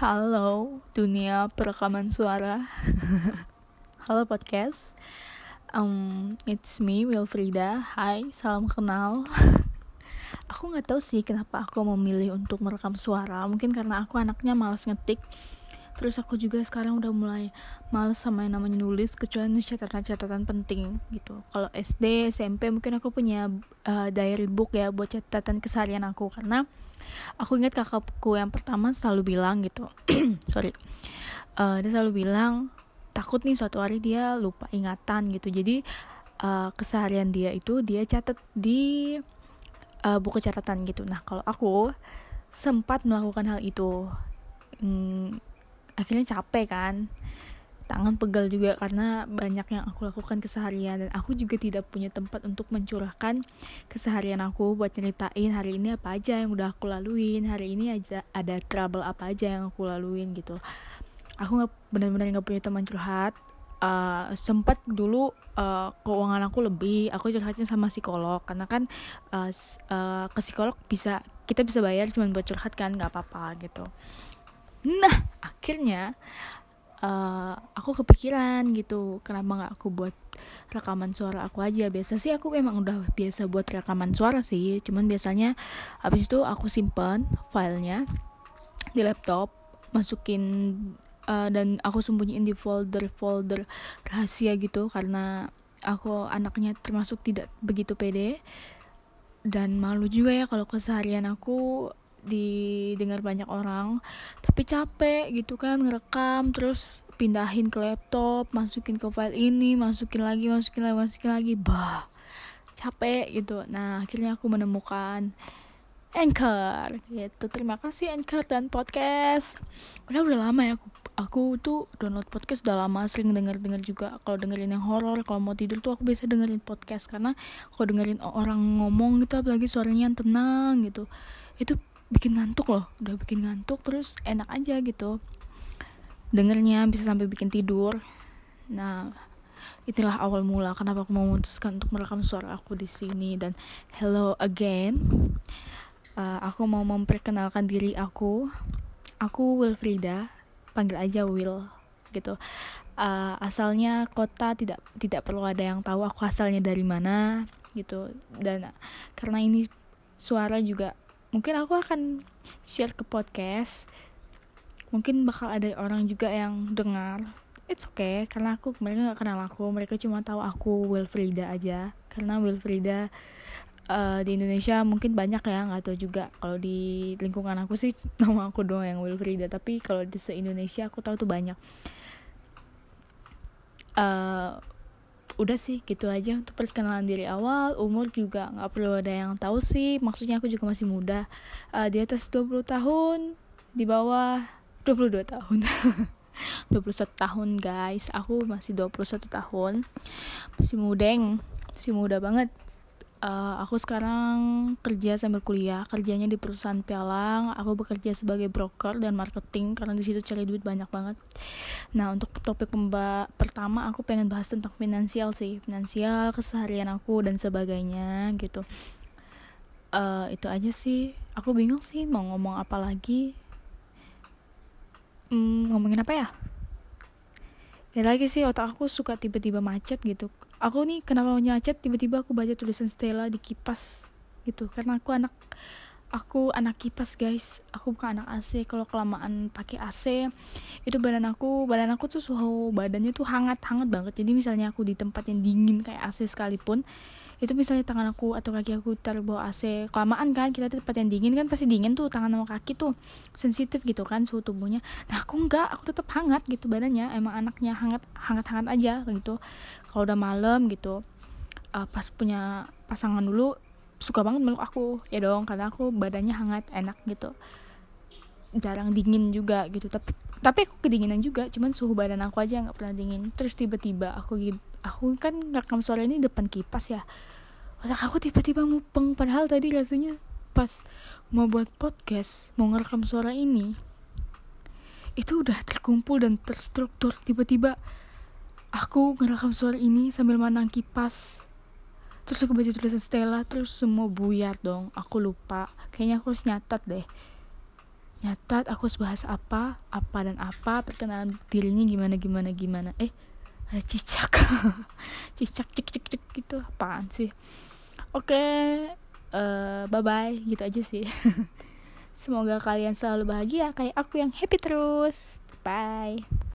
Halo dunia perekaman suara. Halo podcast. Um, It's me Wilfrida. Hai salam kenal. Aku gak tahu sih kenapa aku memilih untuk merekam suara. Mungkin karena aku anaknya malas ngetik. Terus aku juga sekarang udah mulai males sama yang namanya nulis Kecuali catatan-catatan penting gitu. Kalau SD, SMP mungkin aku punya uh, diary book ya Buat catatan keseharian aku. Karena aku ingat kakakku yang pertama selalu bilang gitu. Sorry. Uh, dia selalu bilang takut nih suatu hari dia lupa ingatan gitu. Jadi uh, keseharian dia itu dia catat di uh, buku catatan gitu. Nah kalau aku sempat melakukan hal itu hmm, akhirnya capek kan tangan pegal juga karena banyak yang aku lakukan keseharian. Dan aku juga tidak punya tempat untuk mencurahkan keseharian aku buat nyeritain hari ini apa aja yang udah aku laluin hari ini aja ada trouble apa aja yang aku laluin gitu. Aku nggak benar-benar nggak punya teman curhat. Uh, sempat dulu uh, keuangan aku lebih aku curhatnya sama psikolog. Karena kan uh, uh, ke psikolog bisa kita bisa bayar cuma buat curhat kan nggak apa-apa gitu. Nah akhirnya uh, aku kepikiran gitu kenapa nggak aku buat rekaman suara aku aja. Biasa sih aku memang udah biasa buat rekaman suara sih cuman biasanya habis itu aku simpan filenya di laptop masukin uh, dan aku sembunyiin di folder-folder rahasia gitu karena aku anaknya termasuk tidak begitu pede. Dan malu juga ya kalau keseharian aku didengar banyak orang tapi capek gitu kan ngerekam terus pindahin ke laptop masukin ke file ini masukin lagi masukin lagi masukin lagi bah capek gitu. Nah akhirnya aku menemukan Anchor gitu. Terima kasih Anchor dan podcast. Udah udah lama ya aku aku tuh download podcast udah lama sering denger denger juga. Kalau dengerin yang horor kalau mau tidur tuh aku biasa dengerin podcast karena kalau dengerin orang ngomong gitu apalagi suaranya yang tenang gitu itu bikin ngantuk loh udah bikin ngantuk terus enak aja gitu. Dengernya bisa sampai bikin tidur. Nah itulah awal mula kenapa aku memutuskan untuk merekam suara aku di sini dan hello again. Uh, aku mau memperkenalkan diri aku. Aku Wilfrida panggil aja Will gitu. Uh, asalnya kota tidak tidak perlu ada yang tahu aku asalnya dari mana gitu. Dan karena ini suara juga mungkin aku akan share ke podcast. Mungkin bakal ada orang juga yang dengar. It's okay karena aku mereka nggak kenal aku. Mereka cuma tahu aku Wilfrida aja. Karena Wilfrida uh, di Indonesia mungkin banyak ya nggak tahu juga. Kalau di lingkungan aku sih nama aku doang yang Wilfrida tapi kalau di se Indonesia aku tahu tuh banyak. Uh, udah sih gitu aja. Untuk perkenalan diri awal umur juga nggak perlu ada yang tahu sih. Maksudnya aku juga masih muda. Uh, di atas 20 tahun di bawah 22 tahun. 21 tahun guys. Aku masih 21 tahun. Masih mudeng masih muda banget uh, aku sekarang kerja sambil kuliah. Kerjanya di perusahaan pialang. Aku bekerja sebagai broker dan marketing karena di situ cari duit banyak banget. Nah untuk topik pemba pertama aku pengen bahas tentang finansial sih. Finansial keseharian aku dan sebagainya gitu. Uh, itu aja sih. Aku bingung sih mau ngomong apa lagi. Hmm, ngomongin apa ya ya lagi sih otak aku suka tiba-tiba macet gitu. Aku nih kenapa macet tiba-tiba aku baca tulisan Stella di kipas gitu. Karena aku anak aku anak kipas guys. Aku bukan anak AC kalau kelamaan pakai AC itu badan aku badan aku tuh suhu badannya tuh hangat hangat banget. Jadi misalnya aku di tempat yang dingin kayak AC sekalipun itu misalnya tangan aku atau kaki aku taruh bawah AC kelamaan kan kita tempat yang dingin kan pasti dingin tuh tangan sama kaki tuh sensitif gitu kan suhu tubuhnya. Nah aku enggak aku tetap hangat gitu badannya emang anaknya hangat hangat hangat aja gitu. Kalau udah malam gitu uh, pas punya pasangan dulu suka banget meluk aku ya dong karena aku badannya hangat enak gitu. Jarang dingin juga gitu tapi tapi aku kedinginan juga cuman suhu badan aku aja nggak pernah dingin. Terus tiba-tiba aku aku kan rekam suara ini depan kipas ya otak aku tiba-tiba mupeng padahal tadi rasanya pas mau buat podcast mau ngerekam suara ini itu udah terkumpul dan terstruktur. Tiba-tiba aku ngerekam suara ini sambil mandang kipas terus aku baca tulisan Stella terus semua buyar dong. Aku lupa. Kayaknya aku harus nyatat deh. Nyatat aku harus bahas apa apa dan apa perkenalan dirinya gimana gimana gimana. Eh ada cicak. Cicak cik cik cik gitu. Apaan sih? Oke okay, uh, eh, bye bye gitu aja sih. Semoga kalian selalu bahagia. Kayak aku yang happy terus. Bye